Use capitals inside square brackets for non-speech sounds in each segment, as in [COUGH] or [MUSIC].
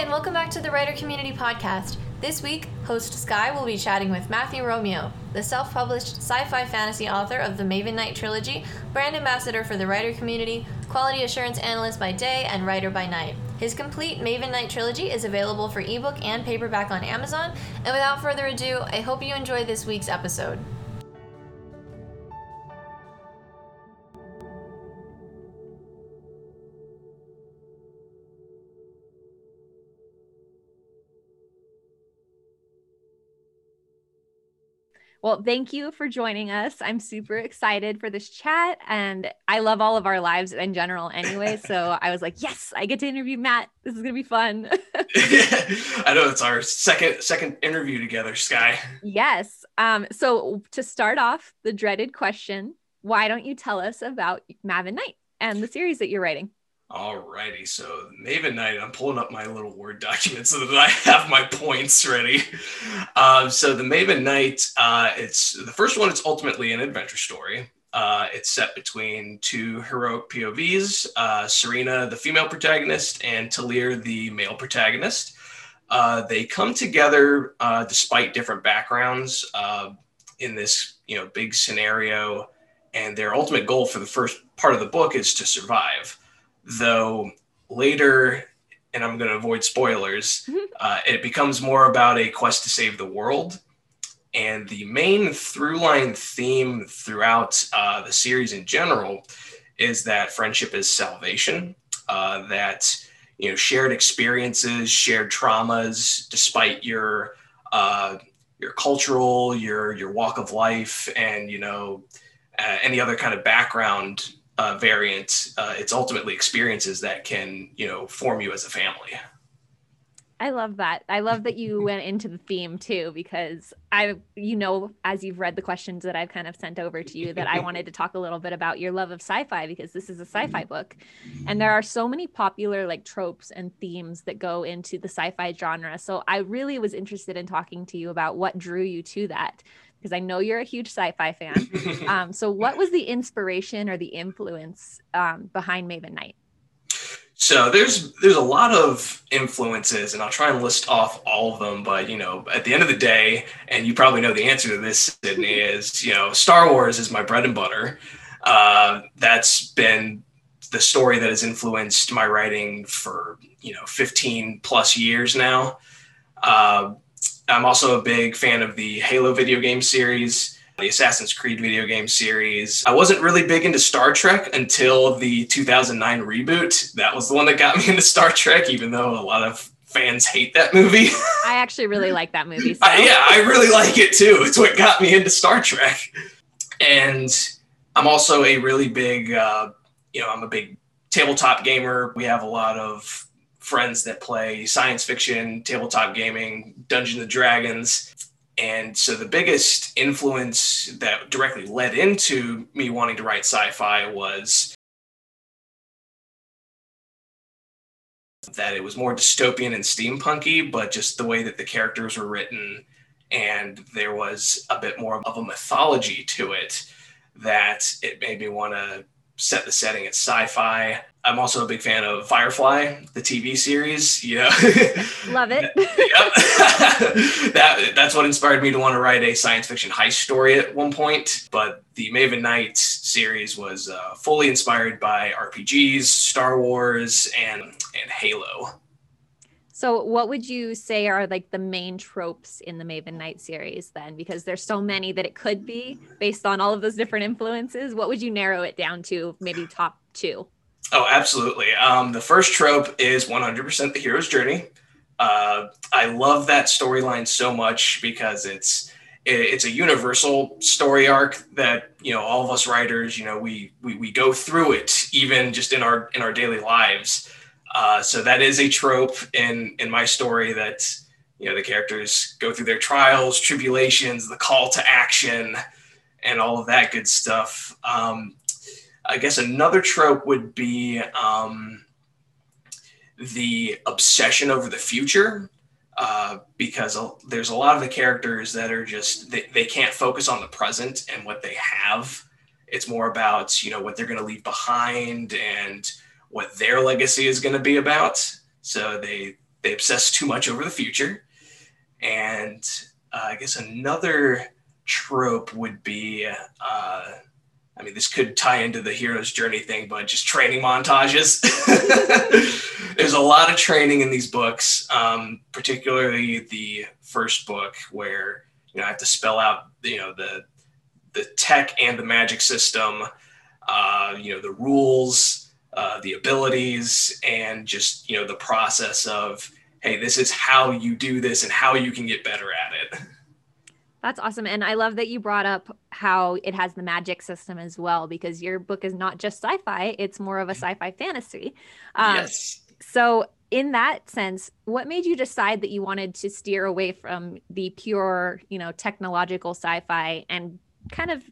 and welcome back to the Writer Community Podcast. This week, host Skye will be chatting with Matthew Romeo, the self published sci fi fantasy author of the Maven Knight trilogy, brand ambassador for the writer community, quality assurance analyst by day, and writer by night. His complete Maven Knight trilogy is available for ebook and paperback on Amazon. And without further ado, I hope you enjoy this week's episode. Well, thank you for joining us. I'm super excited for this chat and I love all of our lives in general anyway. [LAUGHS] So I was like, yes, I get to interview Matt. This is going to be fun. [LAUGHS] I know it's our second second interview together, Skye. Yes. Um so to start off, the dreaded question, why don't you tell us about Maven Knight and the series that you're writing? Alrighty, so Maven Knight, I'm pulling up my little Word document so that I have my points ready. Uh, so the Maven Knight, uh, it's the first one. It's ultimately an adventure story. Uh, it's set between two heroic POVs: uh, Serena, the female protagonist, and Talir, the male protagonist. Uh, they come together uh, despite different backgrounds in this, you know, big scenario, and their ultimate goal for the first part of the book is to survive though later and i'm going to avoid spoilers [LAUGHS] mm-hmm. uh, it becomes more about a quest to save the world and the main through line theme throughout uh, the series in general is that friendship is salvation uh, that you know shared experiences shared traumas despite your uh, your cultural your your walk of life and you know uh, any other kind of background uh, variant, uh, it's ultimately experiences that can, you know, form you as a family. I love that. I love that you went into the theme too, because I, you know, as you've read the questions that I've kind of sent over to you, that I wanted to talk a little bit about your love of sci fi because this is a sci fi book. And there are so many popular like tropes and themes that go into the sci fi genre. So I really was interested in talking to you about what drew you to that because I know you're a huge sci-fi fan. [LAUGHS] um, so, what was the inspiration or the influence um, behind Maven Knight? So there's there's a lot of influences, and I'll try and list off all of them. But you know, at the end of the day, and you probably know the answer to this, Sydney, [LAUGHS] is you know, Star Wars is my bread and butter. Uh, that's been the story that has influenced my writing for you know 15 plus years now. Uh, I'm also a big fan of the Halo video game series, the Assassin's Creed video game series. I wasn't really big into Star Trek until the 2009 reboot. That was the one that got [LAUGHS] me into Star Trek, even though a lot of fans hate that movie. [LAUGHS] I actually really like that movie. So. I, yeah, I really like it too. It's what got me into Star Trek. And I'm also a really big, uh, you know, I'm a big tabletop gamer. We have a lot of friends that play science fiction, tabletop gaming, Dungeons and Dragons. And so the biggest influence that directly led into me wanting to write sci fi was that it was more dystopian and steampunky, but just the way that the characters were written and there was a bit more of a mythology to it that it made me want to set the setting at sci-fi. I'm also a big fan of Firefly, the TV series. Yeah, [LAUGHS] love it. [LAUGHS] that that's what inspired me to want to write a science fiction heist story at one point. But the Maven Knight series was uh, fully inspired by RPGs, Star Wars, and and Halo. So, what would you say are like the main tropes in the Maven Knight series then? Because there's so many that it could be based on all of those different influences. What would you narrow it down to? Maybe top two. Oh, absolutely. Um, the first trope is 100% the hero's journey. Uh, I love that storyline so much because it's it's a universal story arc that you know all of us writers you know we we, we go through it even just in our in our daily lives uh, so that is a trope in in my story that you know the characters go through their trials, tribulations, the call to action, and all of that good stuff. Um, I guess another trope would be um, the obsession over the future. Uh, because there's a lot of the characters that are just they, they can't focus on the present and what they have it's more about you know what they're going to leave behind and what their legacy is going to be about. So they they obsess too much over the future. And uh, I guess another trope would be uh, I mean, this could tie into the hero's journey thing, but just training montages. [LAUGHS] There's a lot of training in these books, um, particularly the first book where you know I have to spell out you know the the tech and the magic system, uh, you know the rules, uh, the abilities, and just you know the process of hey, this is how you do this and how you can get better at it. [LAUGHS] That's awesome. And I love that you brought up how it has the magic system as well, because your book is not just sci fi, it's more of a sci fi fantasy. Um, yes. So, in that sense, what made you decide that you wanted to steer away from the pure, you know, technological sci fi and kind of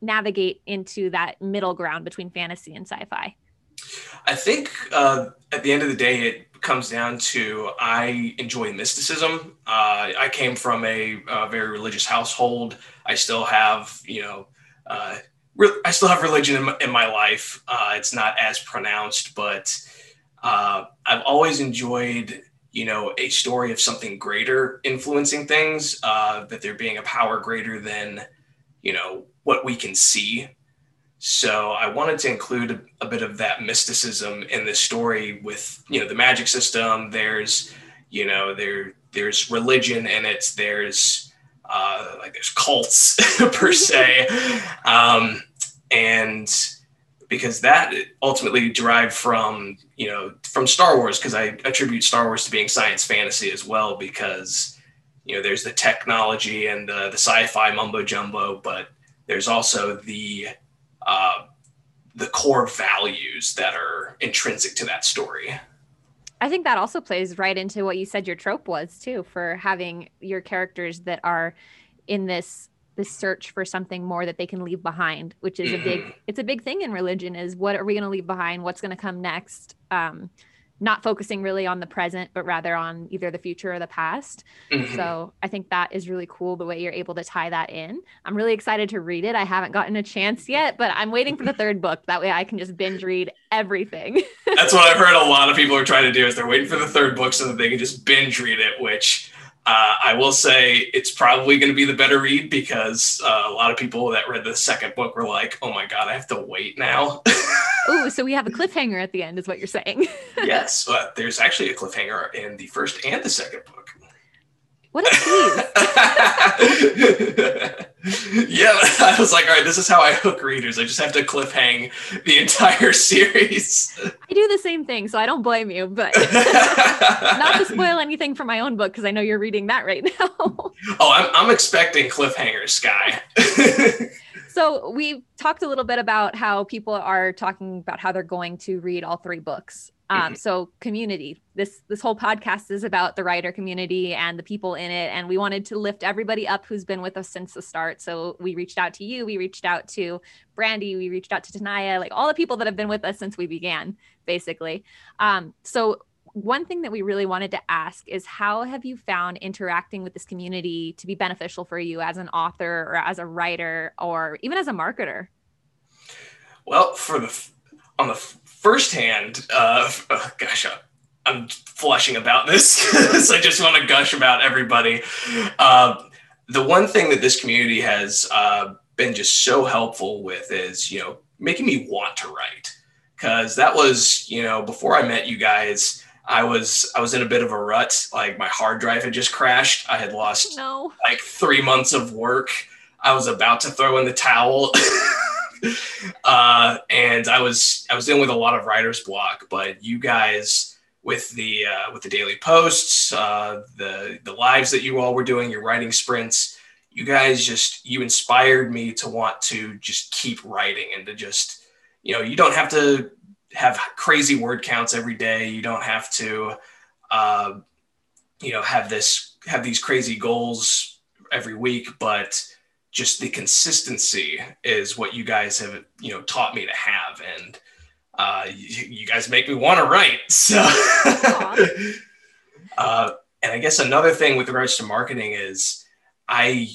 navigate into that middle ground between fantasy and sci fi? I think uh, at the end of the day, it comes down to I enjoy mysticism. Uh, I came from a, a, very religious household. I still have, you know, uh, re- I still have religion in my, in my life. Uh, it's not as pronounced, but uh, I've always enjoyed, you know, a story of something greater influencing things. Uh, that there being a power greater than, you know, what we can see so I wanted to include a, bit of that mysticism in the story with, you know, the magic system. There's, you know, there there's religion in it. There's uh, like there's cults [LAUGHS] per se, um, and because that ultimately derived from you know from Star Wars because I attribute Star Wars to being science fantasy as well because you know there's the technology and the, the sci-fi mumbo jumbo, but there's also the uh, the core values that are intrinsic to that story. I think that also plays right into what you said your trope was too for having your characters that are in this this search for something more that they can leave behind, which is a big mm-hmm. it's a big thing in religion is what are we going to leave behind? What's going to come next? Um, not focusing really on the present, but rather on either the future or the past. Mm-hmm. So I think that is really cool the way you're able to tie that in. I'm really excited to read it. I haven't gotten a chance yet, but I'm waiting for the third [LAUGHS] book. That way I can just binge read everything. That's what I've heard a lot of people are trying to do is they're waiting for the third book so that they can just binge read it, which uh, I will say it's probably going to be the better read because uh, a lot of people that read the second book were like, "Oh my god, I have to wait now." [LAUGHS] oh, so we have a cliffhanger at the end, is what you're saying? [LAUGHS] yes, but there's actually a cliffhanger in the first and the second book. What a tease. [LAUGHS] [LAUGHS] yeah, [LAUGHS] I was like, all right, this is how I hook readers. I just have to cliffhang the entire [LAUGHS] series. I do the same thing, so I don't blame you, but not to spoil anything from my own book because I know you're reading that right now. oh, I'm, I'm expecting cliffhangers, Skye. so we talked a little bit about how people are talking about how they're going to read all three books um, mm-hmm. so community this this whole podcast is about the writer community and the people in it and we wanted to lift everybody up who's been with us since the start so we reached out to you we reached out to brandy we reached out to tanaya like all the people that have been with us since we began basically. Um, so one thing that we really wanted to ask is how have you found interacting with this community to be beneficial for you as an author or as a writer or even as a marketer? Well for the on the first hand, uh, oh gosh, I'm flushing about this. [LAUGHS] Because I just want to gush about everybody. Uh, the one thing that this community has uh, been just so helpful with is, you know, making me want to write. Because that was, you know, before I met you guys, I was I was in a bit of a rut. Like my hard drive had just crashed. I had lost no. like three months of work. I was about to throw in the towel. [LAUGHS] uh, and I was I was dealing with a lot of writer's block, but you guys with the uh, with the daily posts, uh, the the lives that you all were doing, your writing sprints, you guys just you inspired me to want to just keep writing and to just you know you don't have to have crazy word counts every day. You don't have to uh, you know have this have these crazy goals every week, but just the consistency is what you guys have you know taught me to have and uh, you, you guys make me want to write so. [LAUGHS] Uh, and i guess another thing with regards to marketing is i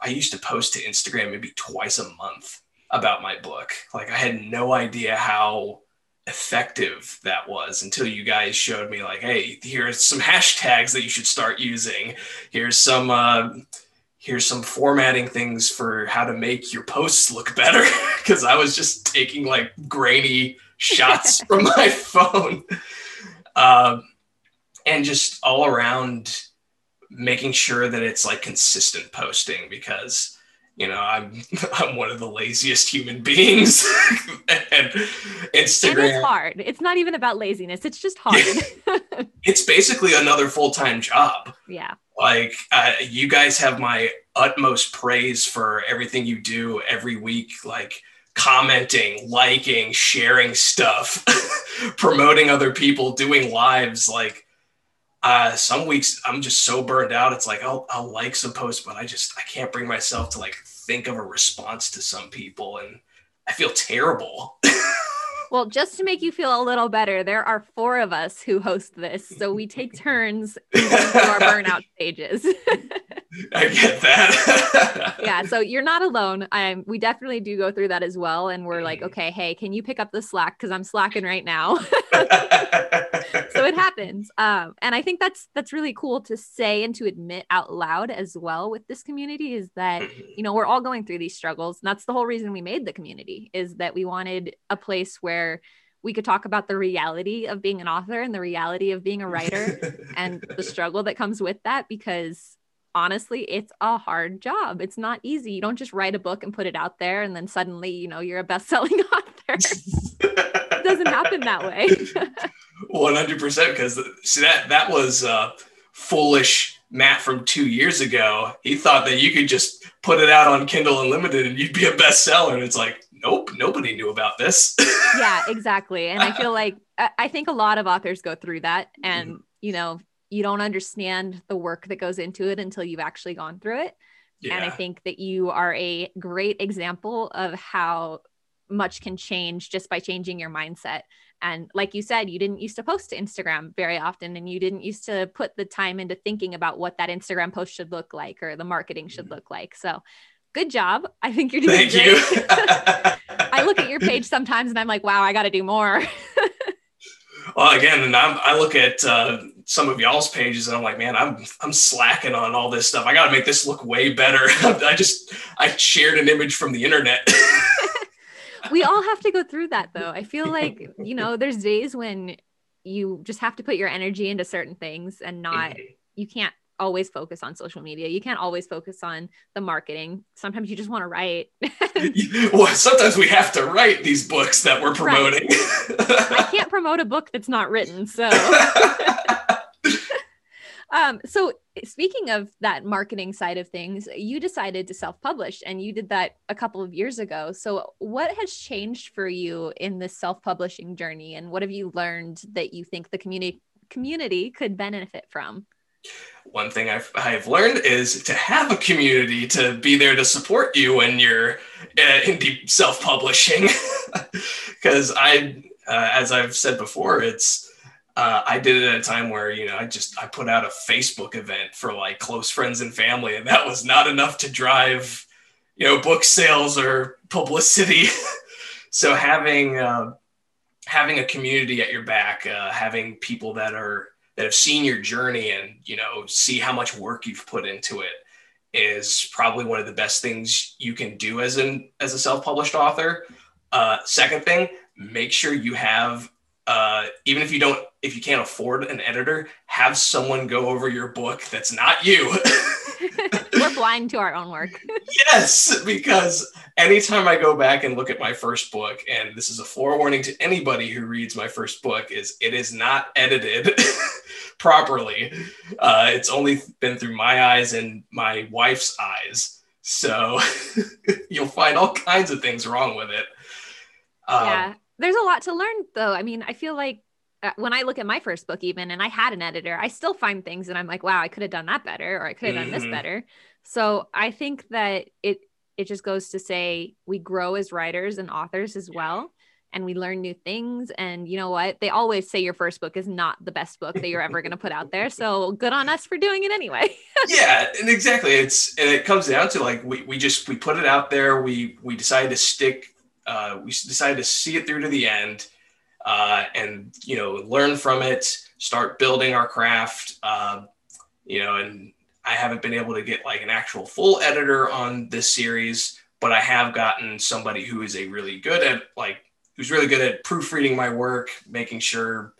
i used to post to instagram maybe twice a month about my book. Like i had no idea how effective that was until you guys showed me like hey here's some [LAUGHS] hashtags that you should start using. Here's some uh, here's some formatting things for how to make your posts look better. [LAUGHS] Because i was just taking like grainy shots [LAUGHS] from my phone. Um, and just all around making sure that it's like consistent posting because you know i'm [LAUGHS] i'm one of the laziest human beings. [LAUGHS] And instagram it's hard. It's not even about laziness. It's just hard. It's basically another full-time job. Yeah. Like uh, you guys have my utmost praise for everything you do every week. Like commenting liking sharing stuff [LAUGHS] promoting other people doing lives like uh, some weeks I'm just so burned out. It's like I'll, I'll like some posts, but I just I can't bring myself to like think of a response to some people, and I feel terrible. [LAUGHS] well, just to make you feel a little better, there are four of us who host this, so we take turns [LAUGHS] through our burnout stages. I get that. [LAUGHS] yeah, so you're not alone. Um, we definitely do go through that as well, and we're like, mm-hmm. okay, hey, can you pick up the slack because I'm slacking right now. [LAUGHS] [LAUGHS] so it happens, um, and I think that's that's really cool to say and to admit out loud as well with this community is that mm-hmm. you know we're all going through these struggles, and that's the whole reason we made the community is that we wanted a place where we could talk about the reality of being an author and the reality of being a writer and the struggle that comes with that because honestly, it's a hard job. It's not easy. You don't just write a book and put it out there and then suddenly, you know, you're a best-selling [LAUGHS] author. it doesn't happen that way. 100% because see that that was uh foolish Matt from 2 years ago. He thought that you could just put it out on Kindle Unlimited and you'd be a bestseller and it's like nope, nobody knew about this. [LAUGHS] yeah, exactly. And I feel like I think a lot of authors go through that and mm-hmm. you know, you don't understand the work that goes into it until you've actually gone through it. Yeah. And I think that you are a great example of how much can change just by changing your mindset. And like you said, you didn't used to post to Instagram very often, and you didn't used to put the time into thinking about what that Instagram post should look like or the marketing should mm-hmm. look like. So good job. [LAUGHS] I think you're doing Thank great. You. [LAUGHS] I look at your page sometimes and I'm like, wow, I got to do more. [LAUGHS] well, again, and I'm, i look at uh, some of y'all's pages and I'm like, man, I'm I'm slacking on all this stuff. I got to make this look way better. [LAUGHS] I just I shared an image from the internet. [LAUGHS] we all have to go through that though. I feel like, you know, there's days when you just have to put your energy into certain things and not mm-hmm. you can't always focus on social media. You can't always focus on the marketing. Sometimes you just want to write. [LAUGHS] well, sometimes we have to write these books that we're promoting. Right. I can't promote a book that's not written. So um, so speaking of that marketing side of things, you decided to self-publish and you did that a couple of years ago. So what has changed for you in this self-publishing journey and what have you learned that you think the community community could benefit from? One thing I've, I've learned is to have a community to be there to support you when you're uh, indie self-publishing. [LAUGHS] Because I, uh, as I've said before, it's uh, I did it at a time where you know I just I put out a Facebook event for like close friends and family, and that was not enough to drive you know book sales or publicity. [LAUGHS] so having uh, having a community at your back, uh, having people that are that have seen your journey and you know see how much work you've put into it is probably one of the best things you can do as an as a self-published author. Uh, second thing, make sure you have uh, even if you don't if you can't afford an editor have someone go over your book that's not you. [LAUGHS] We're blind to our own work. Yes because anytime i go back and look at my first book and this is a forewarning to anybody who reads my first book is it is not edited [LAUGHS] properly. Uh, it's only been through my eyes and my wife's eyes. So [LAUGHS] you'll find all kinds of things wrong with it. Um, yeah there's a lot to learn though. I mean, I feel like when I look at my first book, even and I had an editor, I still find things and I'm like, wow, I could have done that better, or I could have mm-hmm. done this mm-hmm. better. So I think that it it just goes to say we grow as writers and authors as well, and we learn new things. And you know what? They always say your first book is not the best book that you're ever going to put out there. So good on us for doing it anyway. [LAUGHS] yeah, and exactly. It's and it comes down to like we we just we put it out there. We we decided to stick uh, we decided to see it through to the end. Uh, and you know learn from it, start building our craft. Uh, you know, and I haven't been able to get like an actual full editor on this series, but I have gotten somebody who is a really good at like who's really good at proofreading my work, making sure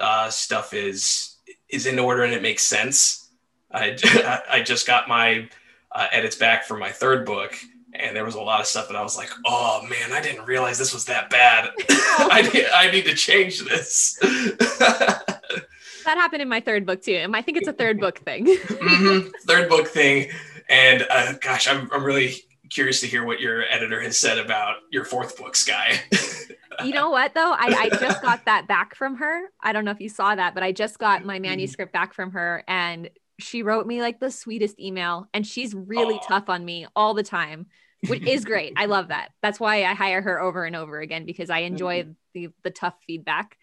uh, stuff is is in order and it makes sense. I [LAUGHS] I just got my uh, edits back for my third book, and there was a lot of stuff that I was like, "Oh man, I didn't realize this was that bad. [LAUGHS] [LAUGHS] I need I need to change this." that happened in my third book too, and I think it's a third book thing. mm-hmm. [LAUGHS] Third book thing, and uh, gosh, I'm I'm really curious to hear what your editor has said about your fourth book, Skye. you know what though? I, I just got that back from her. I don't know if you saw that, but I just got my mm-hmm. manuscript back from her and she wrote me like the sweetest email and she's really Aww. tough on me all the time which is great. I love that. That's why i hire her over and over again because i enjoy mm-hmm. the the tough feedback.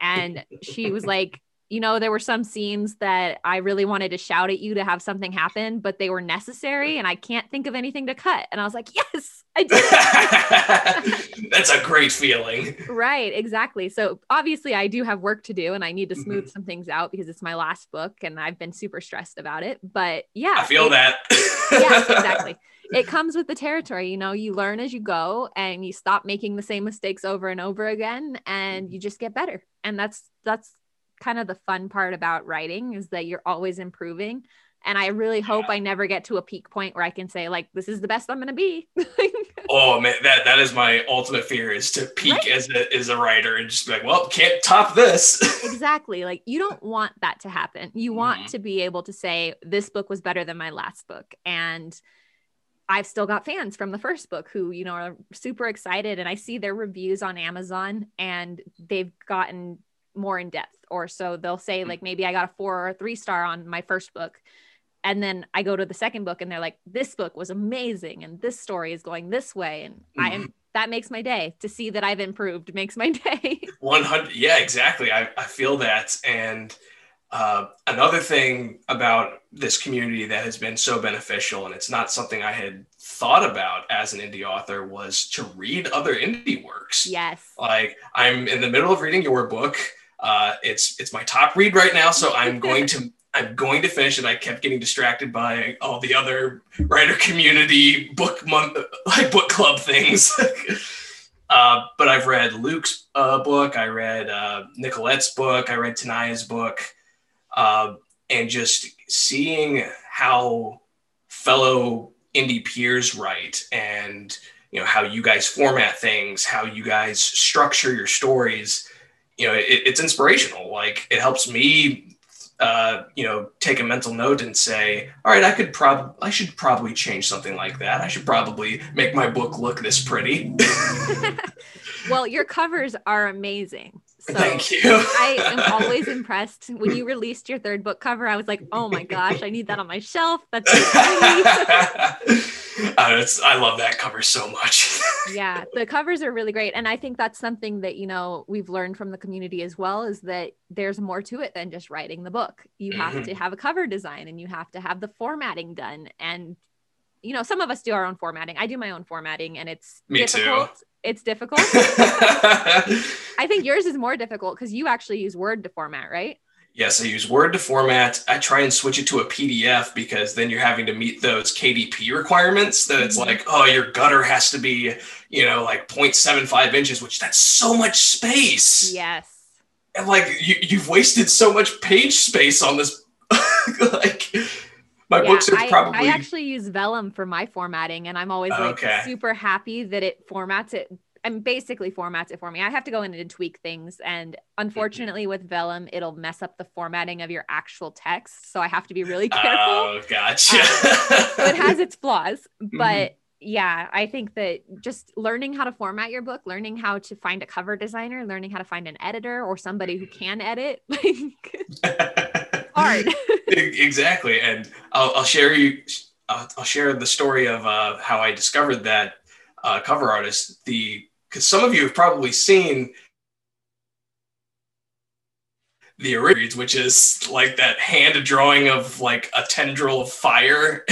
And [LAUGHS] she was like you know there were some scenes that i really wanted to shout at you to have something happen but they were necessary and i can't think of anything to cut. And i was like yes i did. [LAUGHS] That's a great feeling. Right exactly. So obviously i do have work to do and i need to smooth mm-hmm. some things out because it's my last book and i've been super stressed about it. But yeah i feel it, that. Yeah exactly [LAUGHS] it comes with the territory you know you learn as you go and you stop making the same mistakes over and over again and you just get better. And that's that's kind of the fun part about writing is that you're always improving. And i really hope i never get to a peak point where i can say like this is the best i'm going to be. [LAUGHS] Oh man that that is my ultimate fear is to peak right? as a as a writer and just be like well can't top this. [LAUGHS] Exactly. Like you don't want that to happen. You want mm-hmm. to be able to say this book was better than my last book. And I've still got fans from the first book who, you know, are super excited and I see their reviews on Amazon and they've gotten more in depth or so they'll say like maybe i got a four or three star on my first book. And then i go to the second book and they're like this book was amazing and this story is going this way and mm-hmm. i am that makes my day. To see that i've improved makes my [LAUGHS] day. 100 yeah exactly. I, I feel that and uh, another thing about this community that has been so beneficial and it's not something i had thought about as an indie author was to read other indie works. Yes. Like i'm in the middle of reading your book. Uh, it's it's my top read right now, so I'm [LAUGHS] going to I'm going to finish it. I kept getting distracted by all the other writer community book month like book club things. [LAUGHS] uh, but I've read Luke's uh, book, I read uh, Nicolette's book, I read Tanaya's book, uh, and just seeing how fellow indie peers write and you know how you guys format things, how you guys structure your stories you know, it, it's inspirational. Like it helps me, uh, you know, take a mental note and say, all right, I could probably, I should probably change something like that. I should probably make my book look this pretty. [LAUGHS] well, your covers are amazing. So Thank you. I am always [LAUGHS] impressed. When you released your third book cover, I was like, oh my gosh, I need that on my shelf. That's so uh, [LAUGHS] I love that cover so much. [LAUGHS] yeah, the covers are really great. And I think that's something that, you know, we've learned from the community as well is that there's more to it than just writing the book. You have mm-hmm. to have a cover design and you have to have the formatting done. And, you know, some of us do our own formatting. I do my own formatting and it's Me difficult. Too it's difficult. [LAUGHS] I think yours is more difficult because you actually use Word to format, right? Yes, I use Word to format. I try and switch it to a PDF because then you're having to meet those KDP requirements that it's mm-hmm. like, oh, your gutter has to be, you know, like 0.75 inches, which that's so much space. Yes. And like you, you've wasted so much page space on this. [LAUGHS] like my yeah, books are probably. I, I actually use Vellum for my formatting, and I'm always like okay. super happy that it formats it. And basically formats it for me. I have to go in and tweak things, and unfortunately, mm-hmm. with Vellum, it'll mess up the formatting of your actual text. So I have to be really careful. Oh, gotcha. Um, so it has its flaws, [LAUGHS] mm-hmm. but. Mm-hmm yeah, I think that just learning how to format your book, learning how to find a cover designer, learning how to find an editor or somebody who can edit, [LAUGHS] like [LAUGHS] hard. [LAUGHS] exactly, and I'll, I'll share you. I'll, I'll, share the story of uh, how I discovered that uh, cover artist. The because some of you have probably seen the original, which is like that hand drawing of like a tendril of fire,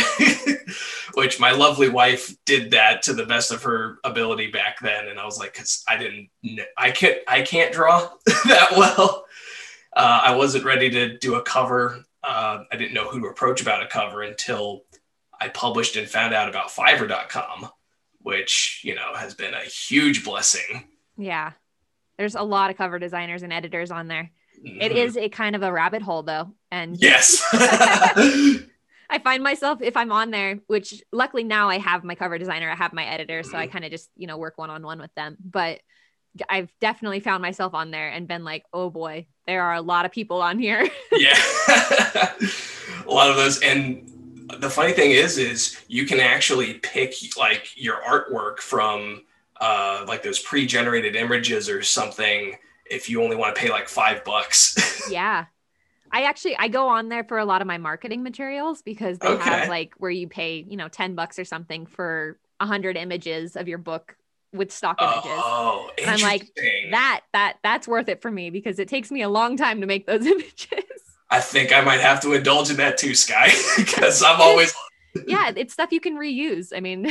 [LAUGHS] which my lovely wife did that to the best of her ability back then. And I was like, because I didn't, I can't, I can't draw [LAUGHS] that well. Uh, I wasn't ready to do a cover. Uh, I didn't know who to approach about a cover until I published and found out about Fiverr.com, which you know has been a huge blessing. Yeah, there's a lot of cover designers and editors on there. It mm-hmm. is a kind of a rabbit hole though. And [LAUGHS] yes. [LAUGHS] I find myself if I'm on there, which luckily now I have my cover designer, I have my editor, so I mm-hmm. kind of just, you know, work one on one with them. But I've definitely found myself on there and been like, oh boy, there are a lot of people on here. [LAUGHS] yeah. [LAUGHS] a lot of those. And the funny thing is, is you can actually pick like your artwork from uh, like those pre-generated images or something if you only want to pay like five bucks. [LAUGHS] yeah. I actually I go on there for a lot of my marketing materials because they okay. have like where you pay, you know, 10 bucks or something for 100 images of your book with stock images. Oh, and I'm like that that that's worth it for me because it takes me a long time to make those [LAUGHS] images. I think I might have to indulge in that too, Skye, [LAUGHS] because I'm always [LAUGHS] Yeah, it's stuff you can reuse. I mean,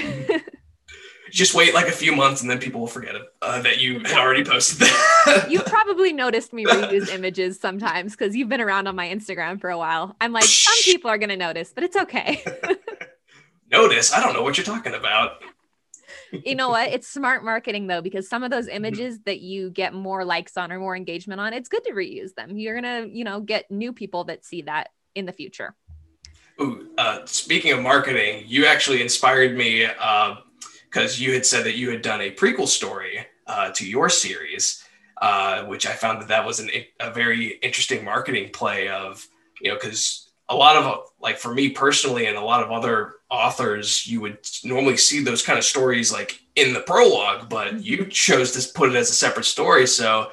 just wait like a few months and then people will forget uh, that you had already posted that. you probably noticed me reuse images sometimes because you've been around on my Instagram for a while. I'm like, some people are going to notice, but it's okay. notice? I don't know what you're talking about. You know what? It's smart marketing though, because some of those mm-hmm. images that you get more likes on or more engagement on, it's good to reuse them. You're going to, you know, get new people that see that in the future. Ooh, uh, speaking of marketing, you actually inspired me. Uh, because you had said that you had done a prequel story uh, to your series, uh, which I found that that was an, a very interesting marketing play of, you know, because a lot of like for me personally and a lot of other authors, you would normally see those kind of stories like in the prologue, but mm-hmm. you chose to put it as a separate story. So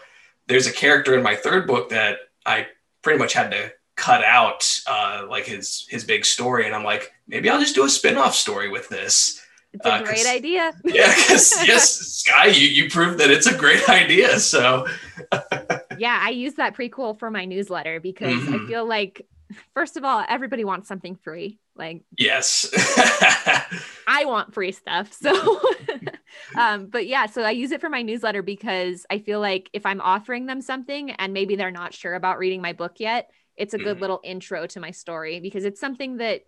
there's a character in my third book that I pretty much had to cut out uh, like his his big story, and I'm like, maybe I'll just do a spin-off story with this it's a uh, great idea. [LAUGHS] yeah, because yes, Skye, you you proved that it's a great idea. So [LAUGHS] yeah, I use that prequel for my newsletter because mm-hmm. I feel like first of all, everybody wants something free. Like yes, [LAUGHS] I want free stuff. So, [LAUGHS] um, but yeah, so I use it for my newsletter because I feel like if I'm offering them something and maybe they're not sure about reading my book yet, it's a good mm-hmm. little intro to my story because it's something that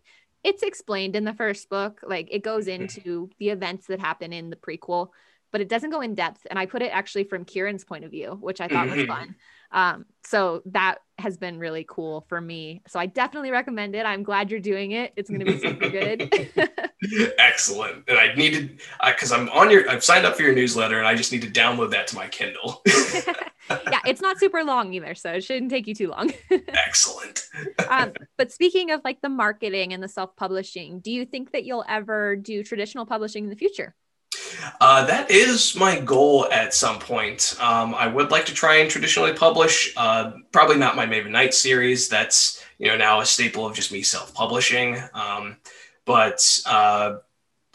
it's explained in the first book like it goes mm-hmm. into the events that happen in the prequel but it doesn't go in depth and i put it actually from kieran's point of view which i thought was mm-hmm. fun um, so that has been really cool for me so i definitely recommend it i'm glad you're doing it it's going to be super good [LAUGHS] excellent and i needed because i'm on your i've signed up for your newsletter and i just need to download that to my kindle [LAUGHS] [LAUGHS] yeah, it's not super long either, so it shouldn't take you too long. Excellent. um, but speaking of like the marketing and the self-publishing, do you think that you'll ever do traditional publishing in the future? Uh, that is my goal at some point. Um, I would like to try and traditionally publish. Uh, probably not my Maven Knight series. That's you know now a staple of just me self-publishing. Um, but uh,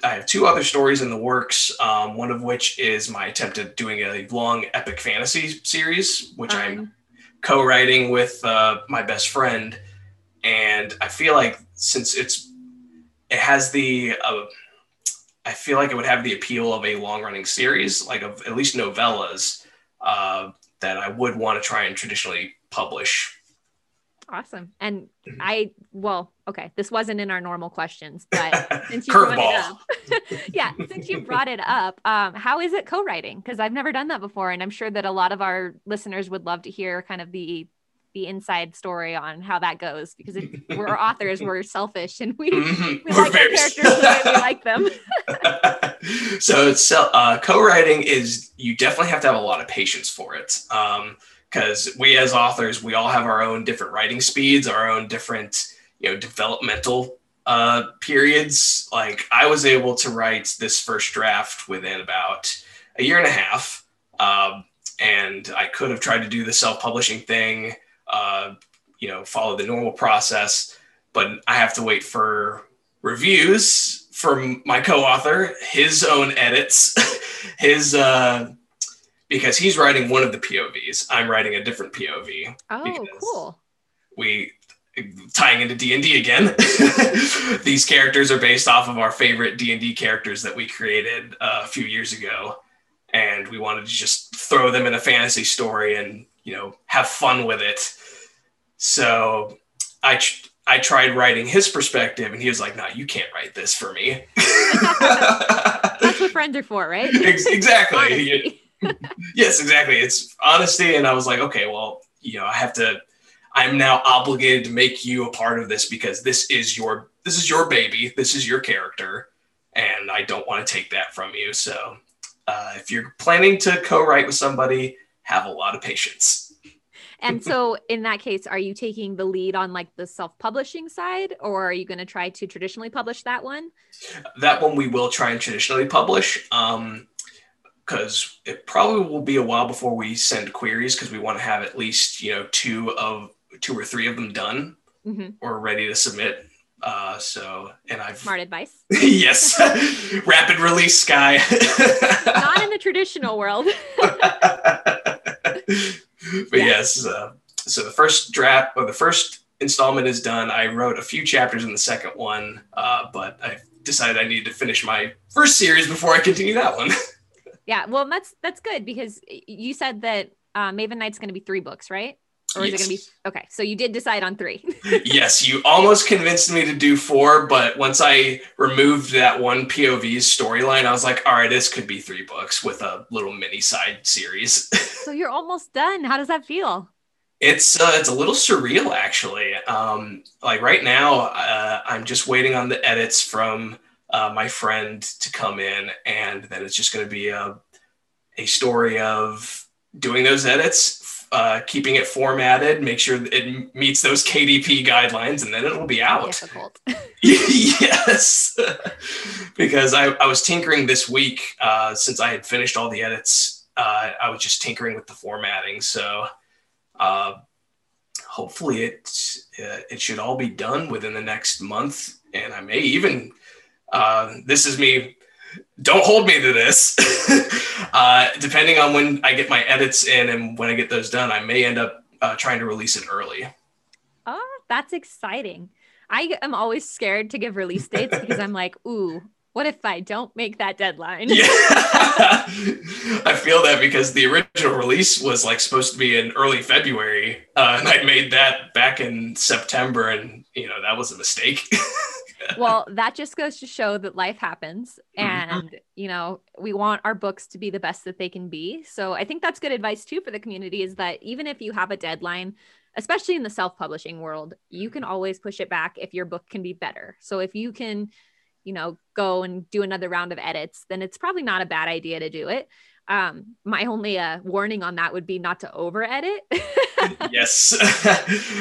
I have two other stories in the works. Um, one of which is my attempt at doing a long epic fantasy series, which. I'm co-writing with uh, my best friend. And I feel like since it's it has the uh, I feel like it would have the appeal of a long-running series, like of at least novellas, uh, that I would want to try and traditionally publish. Awesome. And. I, well, okay, this wasn't in our normal questions, but [LAUGHS] since you brought it up, [LAUGHS] yeah, since you brought it up, um, how is it co-writing? Because I've never done that before, and I'm sure that a lot of our listeners would love to hear kind of the the inside story on how that goes. Because if we're [LAUGHS] authors, we're selfish, and we, mm-hmm. we like our characters the way we [LAUGHS] like them. [LAUGHS] so it's uh, co-writing is you definitely have to have a lot of patience for it. Um, because we as authors we all have our own different writing speeds our own different you know developmental uh, periods like i was able to write this first draft within about a year and a half um, and i could have tried to do the self-publishing thing uh, you know follow the normal process but i have to wait for reviews from my co-author his own edits [LAUGHS] his uh, because he's writing one of the POVs. I'm writing a different POV. Oh, cool. We tying into D&D again. [LAUGHS] These characters are based off of our favorite D&D characters that we created uh, a few years ago and we wanted to just throw them in a fantasy story and, you know, have fun with it. So I I tried writing his perspective, and he was like, "No, you can't write this for me." [LAUGHS] That's what friends are for, right? [LAUGHS] exactly. [LAUGHS] yes, exactly. It's honesty, and I was like, okay, well, you know, I have to. I'm now obligated to make you a part of this because this is your this is your baby. This is your character, and I don't want to take that from you. So, uh, if you're planning to co-write with somebody, have a lot of patience. And so in that case, are you taking the lead on like the self-publishing side or are you going to try to traditionally publish that one? That one we will try and traditionally publish. Um, because it probably will be a while before we send queries because we want to have at least you know two of two or three of them done mm-hmm. or ready to submit uh so and i've smart advice [LAUGHS] yes [LAUGHS] rapid release Skye [LAUGHS] not in the traditional world [LAUGHS] but yes, uh, so the first draft or the first installment is done. I wrote a few chapters in the second one, uh, but I decided I needed to finish my first series before I continue that one. [LAUGHS] yeah, well, that's that's good because you said that uh, Maven Knight's going to be three books, right? Or is yes. it going to be okay? So you did decide on three. [LAUGHS] yes, you [LAUGHS] almost convinced me to do four, but once I removed that one POV's storyline, I was like, all right, this could be three books with a little mini side series. [LAUGHS] so you're almost done. How does that feel? It's uh, it's a little surreal actually. Um, like right now, uh, I'm just waiting on the edits from uh, my friend to come in, and then it's just going to be a a story of doing those edits uh, keeping it formatted, make sure it meets those KDP guidelines, and then it'll be out. [LAUGHS] [LAUGHS] Yes, [LAUGHS] because I, I was tinkering this week uh, since I had finished all the edits. Uh, I was just tinkering with the formatting, so uh, hopefully it uh, it should all be done within the next month, and I may even. Uh, this is me don't hold me to this. [LAUGHS] uh, depending on when I get my edits in and when I get those done, I may end up uh, trying to release it early. Oh, that's exciting. I am always scared to give release dates [LAUGHS] because I'm like, ooh, what if I don't make that deadline? Yeah. [LAUGHS] I feel that because the original release was like supposed to be in early February, uh, and I made that back in September, and you know that was a mistake. Well, that just goes to show that life happens mm-hmm. and, you know, we want our books to be the best that they can be. So I think that's good advice too for the community is that even if you have a deadline, especially in the self-publishing world, you can always push it back if your book can be better. So if you can, you know, go and do another round of edits, then it's probably not a bad idea to do it. Um, my only uh, warning on that would be not to over edit. [LAUGHS] yes.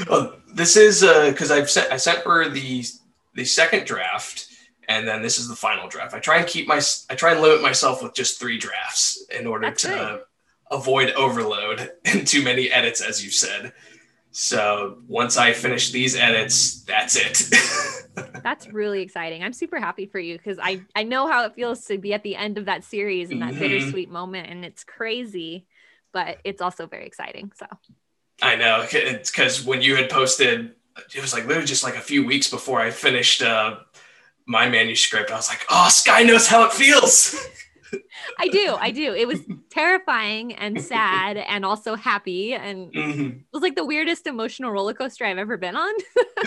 [LAUGHS] well, this is because uh, I've sent I sent for the the second draft, and then this is the final draft. I try and keep my I try and limit myself with just three drafts in order That's to avoid overload [LAUGHS] and too many edits, as you said. So once I finish these edits, that's it. [LAUGHS] that's really exciting. I'm super happy for you because I I know how it feels to be at the end of that series and that mm-hmm. bittersweet moment, and it's crazy, but it's also very exciting. So I know it's because when you had posted it was like literally just like a few weeks before I finished uh, my manuscript. I was like, oh, Skye knows how it feels. [LAUGHS] I do. I do. It was terrifying and [LAUGHS] sad and also happy. And mm-hmm. it was like the weirdest emotional roller coaster I've ever been on. [LAUGHS]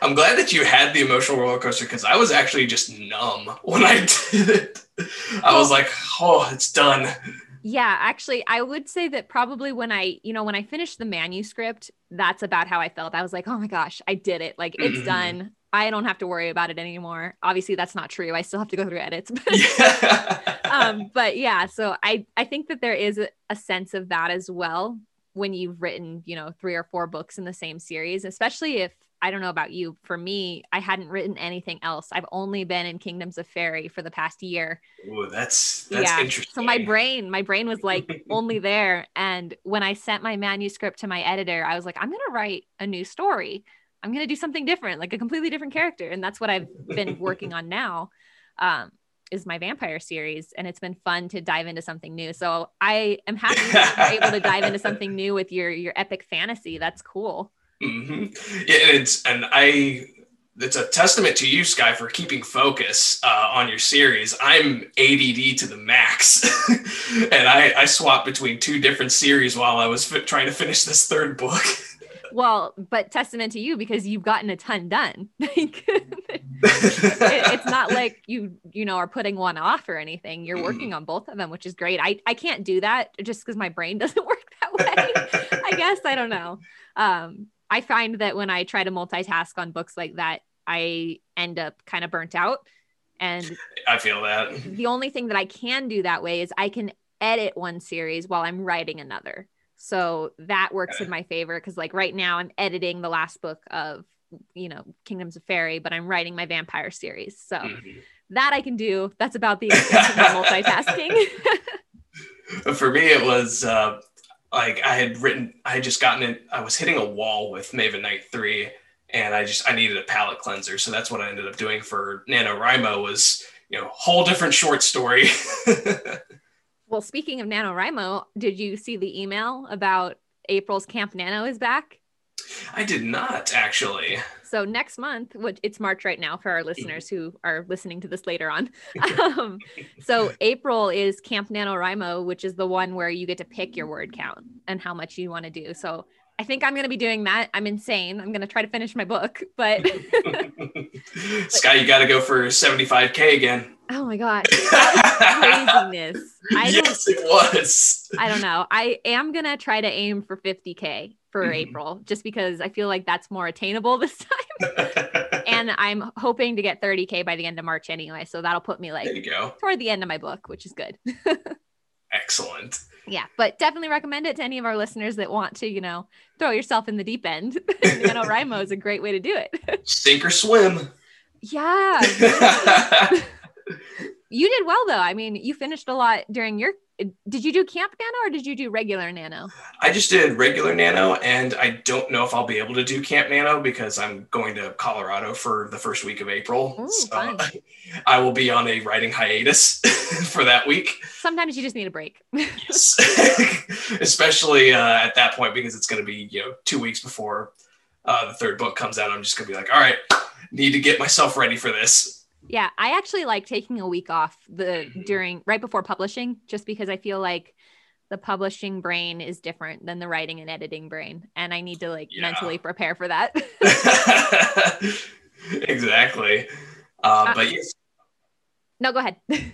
I'm glad that you had the emotional roller coaster because I was actually just numb when I did it. I was like, oh, it's done. Yeah, actually, I would say that probably when I, you know, when I finished the manuscript, that's about how I felt. I was like, oh my gosh, I did it. Like, it's mm-hmm. done. I don't have to worry about it anymore. Obviously, that's not true. I still have to go through edits. [LAUGHS] But, [LAUGHS] um, but yeah, so I, I think that there is a, a sense of that as well when you've written, you know, three or four books in the same series, especially if I don't know about you. For me, I hadn't written anything else. I've only been in Kingdoms of Faerie for the past year. Oh, that's that's yeah. interesting. So my brain, my brain was like only [LAUGHS] there. And when I sent my manuscript to my editor, I was like, I'm gonna write a new story. I'm gonna do something different, like a completely different character. And that's what I've been working on now. Um, is my vampire series, and it's been fun to dive into something new. So I am happy that you're able to dive into something [LAUGHS] new with your your epic fantasy. That's cool. Mm-hmm. Yeah, it's and I it's a testament to you, Skye, for keeping focus uh, on your series. I'm ADD to the max, [LAUGHS] and I, I swapped between two different series while I was trying to finish this third book. [LAUGHS] Well, but testament to you because you've gotten a ton done. [LAUGHS] it, it's not like you you know are putting one off or anything. You're working on both of them, which is great. I I can't do that just because my brain doesn't work that way. I guess I don't know. Um, I find that when I try to multitask on books like that, I end up kind of burnt out. And I feel that. The only thing that I can do that way is I can edit one series while I'm writing another. So that works in my favor because, like, right now I'm editing the last book of, you know, Kingdoms of Fairy, but I'm writing my vampire series. So mm-hmm. that I can do. That's about the extent of my [LAUGHS] multitasking. [LAUGHS] For me, it was uh, like I had written, I had just gotten it, I was hitting a wall with Maven Knight 3 and I just I needed a palate cleanser. So that's what I ended up doing for NaNoWriMo was, you know, whole different short story. [LAUGHS] well, speaking of NaNoWriMo, did you see the email about April's Camp Nano is back? I did not actually. So next month, which it's March right now for our listeners who are listening to this later on. [LAUGHS] um, so April is Camp NaNoWriMo, which is the one where you get to pick your word count and how much you want to do. So I think I'm going to be doing that. I'm insane. I'm going to try to finish my book, but [LAUGHS] Skye, you got to go for 75k again. Oh my god, [LAUGHS] craziness! I yes, it was. I don't know. I am gonna try to aim for 50k for mm-hmm. April, just because I feel like that's more attainable [LAUGHS] this time. [LAUGHS] and I'm hoping to get 30k by the end of March anyway, so that'll put me like there you go. toward the end of my book, which is good. [LAUGHS] Excellent. Yeah, but definitely recommend it to any of our listeners that want to, you know, throw yourself in the deep end. NaNoWriMo is a great way to do it. Sink or swim. Yeah. you did well though. I mean, you finished a lot during your did you do camp nano or did you do regular nano? I just did regular nano, and I don't know if I'll be able to do camp nano because I'm going to Colorado for the first week of April. Ooh, so [LAUGHS] I will be on a writing hiatus [LAUGHS] for that week. Sometimes you just need a break. yes, [LAUGHS] especially uh, at that point because it's going to be you know two weeks before uh, the third book comes out. I'm just going to be like, all right, need to get myself ready for this. Yeah, I actually like taking a week off the mm-hmm. during right before publishing just because I feel like the publishing brain is different than the writing and editing brain and I need to like yeah. mentally prepare for that. [LAUGHS] exactly. Uh, uh, but yes. No, go ahead. [LAUGHS]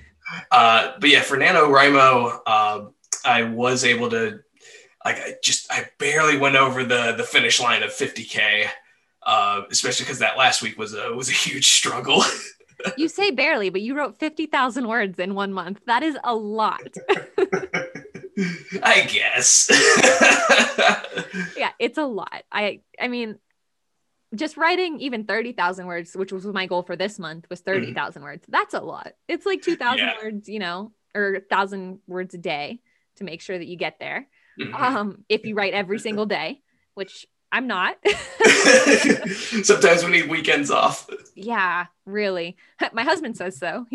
uh, but yeah, for NaNoWriMo, uh, I was able to like I just I barely went over the the finish line of 50k. Uh, especially because that last week was a was a huge struggle. [LAUGHS] you say barely, but you wrote 50,000 words in one month. That is a lot. [LAUGHS] I guess. yeah, it's a lot. I I mean, just writing even 30,000 words, which was my goal for this month, was 30,000 mm-hmm. words. That's a lot. It's like 2,000 yeah. words, you know, or 1,000 words a day to make sure that you get there. Mm-hmm. Um, if you write every single day, which I'm not. [LAUGHS] Sometimes we need weekends off. Yeah, really. [LAUGHS] My husband says so. [LAUGHS]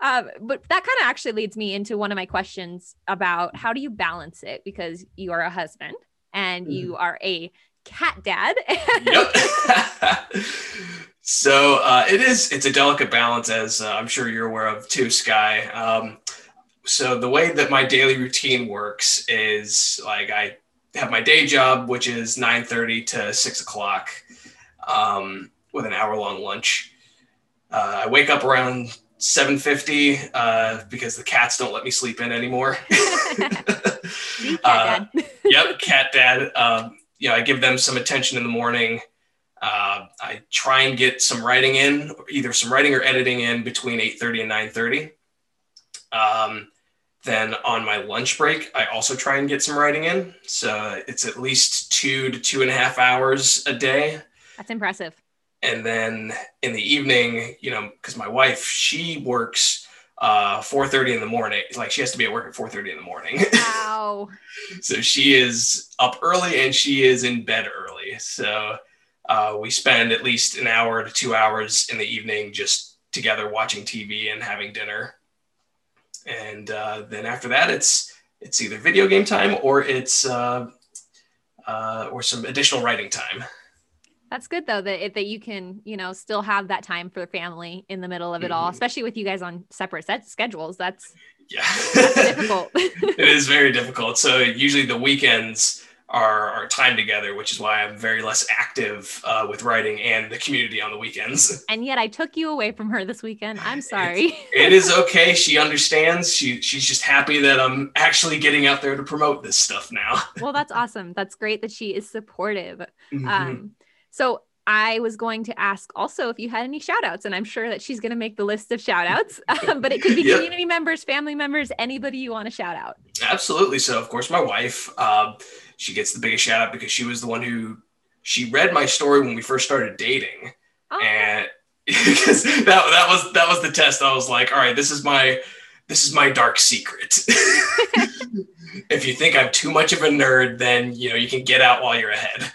um, but that kind of actually leads me into one of my questions about how do you balance it because you are a husband and mm. you are a cat dad. yep. [LAUGHS] so uh, it is. It's a delicate balance, as uh, I'm sure you're aware of too, Skye. Um, so the way that my daily routine works is like I have my day job, which is 9:30 to 6 o'clock, um, with an hour-long lunch. Uh, I wake up around 7:50 uh, because the cats don't let me sleep in anymore. [LAUGHS] cat uh, [LAUGHS] yep, cat dad. Um, you know, I give them some attention in the morning. Uh, I try and get some writing in, either some writing or editing in between 8:30 and 9:30. Um, then on my lunch break, I also try and get some writing in. So it's at least two to two and a half hours a day. That's impressive. And then in the evening, you know, because my wife, she works uh 4:30 in the morning. Like she has to be at work at 4:30 in the morning. [LAUGHS] Wow. so she is up early and she is in bed early. So uh, we spend at least an hour to two hours in the evening just together watching TV and having dinner. And uh, then after that, it's it's either video game time or it's uh, uh, or some additional writing time. That's good though that that you can you know still have that time for family in the middle of it all, Mhm. especially with you guys on separate set schedules. That's Yeah, that's difficult. [LAUGHS] it is very difficult. So usually the weekends are, our time together, which is why I'm very less active uh, with writing and the community on the weekends. and yet I took you away from her this weekend. I'm [LAUGHS] sorry. [LAUGHS] it is okay. She understands. She she's just happy that I'm actually getting out there to promote this stuff now. well, that's awesome. That's great that she is supportive. Mhm. Um, so I was going to ask also if you had any shout outs, and I'm sure that she's going to make the list of shout outs, [LAUGHS] um, but it could be Yep. community members, family members, anybody you want to shout out. Absolutely. So, of course, my wife, um, she gets the biggest shout out because she was the one who she read my story when we first started dating, Oh, and [LAUGHS] because that that was that was the test. I was like, all right, this is my this is my dark secret. [LAUGHS] if you think I'm too much of a nerd, then you know you can get out while you're ahead.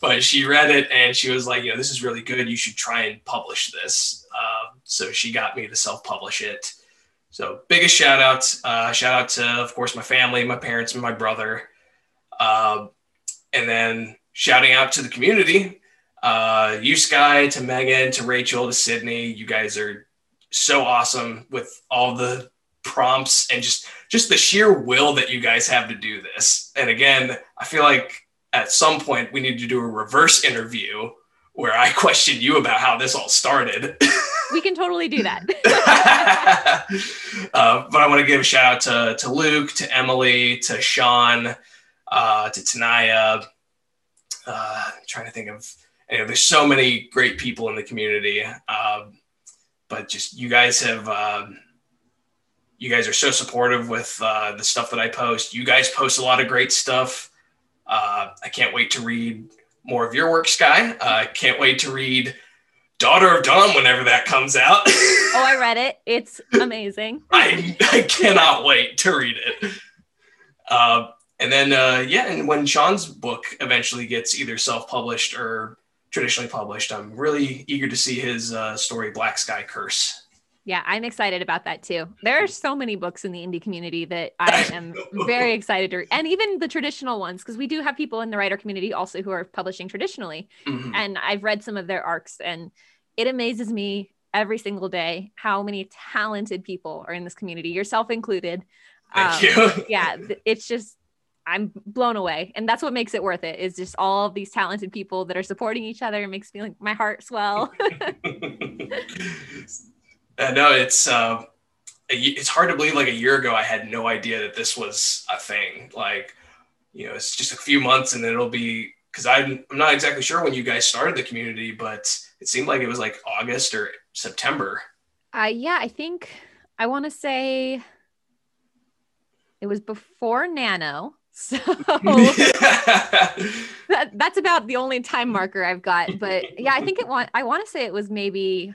But she read it and she was like, you know, this is really good. You should try and publish this. Um, so she got me to self-publish it. So biggest shout out, uh, shout out to of course my family, my parents, and my brother, Um and then shouting out to the community, uh, you Skye, to Megan, to Rachel, to Sydney. You guys are so awesome with all the prompts and just just the sheer will that you guys have to do this. And again, I feel like at some point we need to do a reverse interview where I question you about how this all started. [LAUGHS] we can totally do that. [LAUGHS] uh, but I want to give a shout out to, to Luke, to Emily, to Sean, uh, to Tanaya. Uh, trying to think of, you know, there's so many great people in the community. Um, but just you guys have, um, you guys are so supportive with uh, the stuff that I post. You guys post a lot of great stuff. Uh, I can't wait to read more of your work, Skye. I can't wait to read Daughter of Dawn whenever that comes out. [LAUGHS] oh, I read it. It's amazing. I, I cannot wait to read it. Uh, and then, uh, yeah, and when Sean's book eventually gets either self published or traditionally published, I'm really eager to see his uh, story, Black Sky Curse. Yeah, I'm excited about that too. There are so many books in the indie community that [LAUGHS] I am very excited to read, and even the traditional ones, because we do have people in the writer community also who are publishing traditionally. Mhm. And I've read some of their arcs, and it amazes me every single day how many talented people are in this community, yourself included. Thank Um, you. [LAUGHS] yeah, it's just I'm blown away, and that's what makes it worth it. Is just all of these talented people that are supporting each other. It makes me like my heart swell. [LAUGHS] I know it's uh, it's hard to believe. Like a year ago, I had no idea that this was a thing. Like, you know, it's just a few months, and then it'll be because I'm I'm not exactly sure when you guys started the community, but it seemed like it was like August or September. Uh, yeah, I think I want to say it was before Nano. [LAUGHS] So [LAUGHS] that, that's about the only time marker I've got. But yeah, I think it want I want to say it was maybe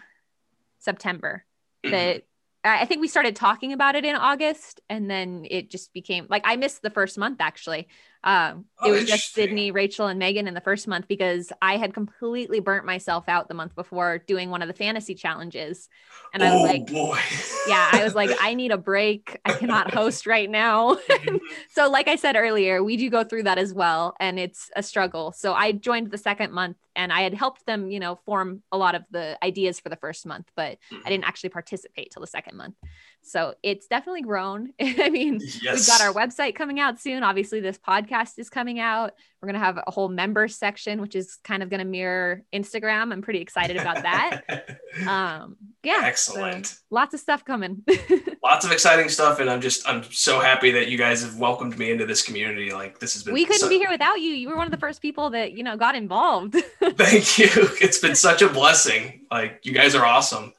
September that I think we started talking about it in August and then it just became like I missed the first month actually. Um, it Oh, was just. Sydney, Rachel, and Megan in the first month because I had completely burnt myself out the month before doing one of the fantasy challenges. And I was oh like, boy. yeah, I was like, [LAUGHS] I need a break. I cannot host right now. [LAUGHS] [LAUGHS] so, like I said earlier, we do go through that as well, and it's a struggle. So, I joined the second month and I had helped them, you know, form a lot of the ideas for the first month, but I didn't actually participate till the second month. So, it's definitely grown. [LAUGHS] I mean, yes. We've got our website coming out soon. Obviously, this podcast is coming out. We're going to have a whole member section, which is kind of going to mirror Instagram. I'm pretty excited about that. [LAUGHS] Um, yeah. so Excellent. lots of stuff coming. [LAUGHS] Lots of exciting stuff, and I'm just I'm so happy that you guys have welcomed me into this community. Like this has been we couldn't be here without you. You were one of the first people that, you know, got involved. [LAUGHS] Thank you. It's been such a blessing. Like you guys are awesome.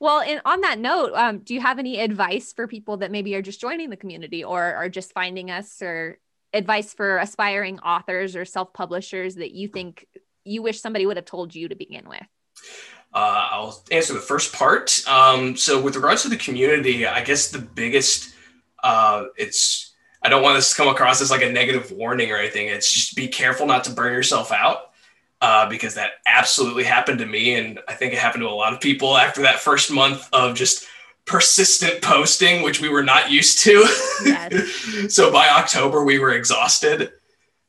well, and on that note, um, do you have any advice for people that maybe are just joining the community or are just finding us or advice for aspiring authors or self-publishers that you think you wish somebody would have told you to begin with? Uh, I'll answer the first part. Um, so, with regards to the community, I guess the biggest, uh, it's, I don't want this to come across as like a negative warning or anything. It's just be careful not to burn yourself out. uh, because that absolutely happened to me. And I think it happened to a lot of people after that first month of just persistent posting, which we were not used to. [LAUGHS] Yes. so by October, we were exhausted.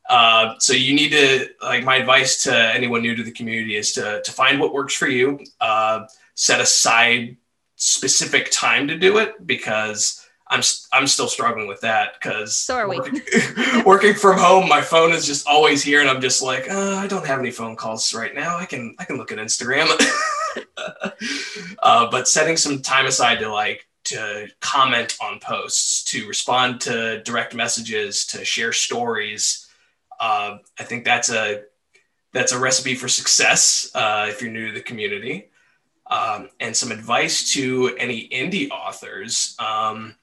Uh, so you need to like my advice to anyone new to the community is to to find what works for you. Uh, set aside specific time to do it because I'm I'm still struggling with that because so are we. Working, [LAUGHS] working, from home, my phone is just always here, and I'm just like, uh, I don't have any phone calls right now. I can I can look at Instagram, [LAUGHS] uh, but setting some time aside to like to comment on posts, to respond to direct messages, to share stories. Uh, I think that's a that's a recipe for success uh, if you're new to the community. Um, and some advice to any indie authors. Um,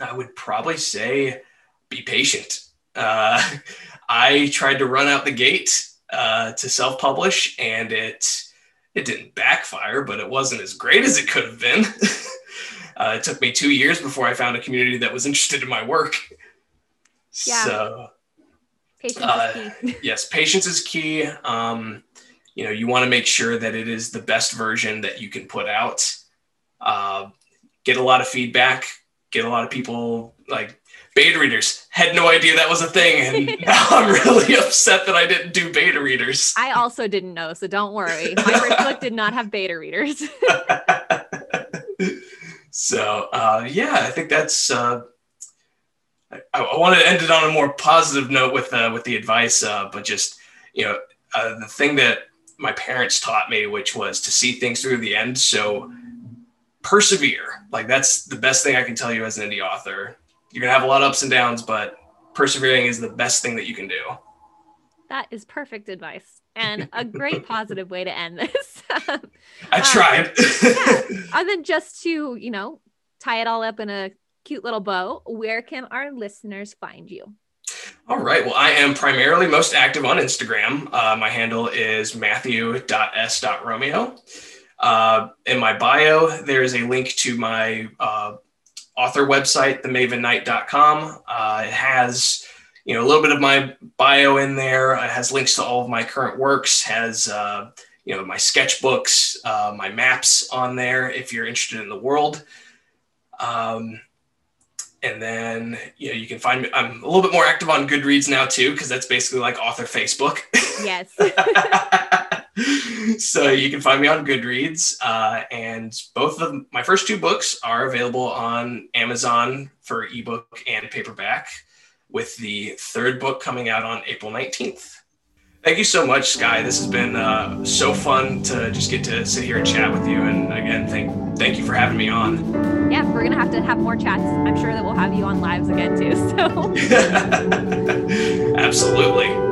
I would probably say be patient. Uh, [LAUGHS] I tried to run out the gate uh, to self-publish, and it it didn't backfire, but it wasn't as great as it could have been. [LAUGHS] uh, it took me two years before I found a community that was interested in my work. Yeah. So, patience uh, [LAUGHS] yes, patience is key. Um, you know, you want to make sure that it is the best version that you can put out. Uh, get a lot of feedback get a lot of people like beta readers. Had no idea that was a thing and [LAUGHS] now i'm really upset that i didn't do beta readers. I also didn't know so don't worry. My first book did not have beta readers. [LAUGHS] So uh, yeah i think that's uh, I, I want to end it on a more positive note with uh, with the advice uh, but just you know uh, the thing that my parents taught me which was to see things through the end so persevere. Like that's the best thing I can tell you as an indie author. You're gonna have a lot of ups and downs, but persevering is the best thing that you can do. That is perfect advice and a great [LAUGHS] positive way to end this. [LAUGHS] I um, tried. yeah. [LAUGHS] And then just to, you know, tie it all up in a cute little bow, where can our listeners find you? All right. Well, I am primarily most active on Instagram. Uh, my handle is matthew.s.romeo. Uh, in my bio, there is a link to my uh, author website, themavenknight.com. Uh, it has you know a little bit of my bio in there. It has links to all of my current works. Has uh, you know my sketchbooks, uh, my maps on there if you're interested in the world. Um, and then you know you can find me. I'm a little bit more active on Goodreads now too because that's basically like author Facebook. Yes. [LAUGHS] so you can find me on Goodreads, uh, and both of my first two books are available on Amazon for ebook and paperback, with the third book coming out on April 19th. Thank you so much, Skye. This has been uh, so fun to just get to sit here and chat with you. And again, thank thank you for having me on. Yeah, we're gonna have to have more chats. I'm sure that we'll have you on lives again too. So [LAUGHS] absolutely.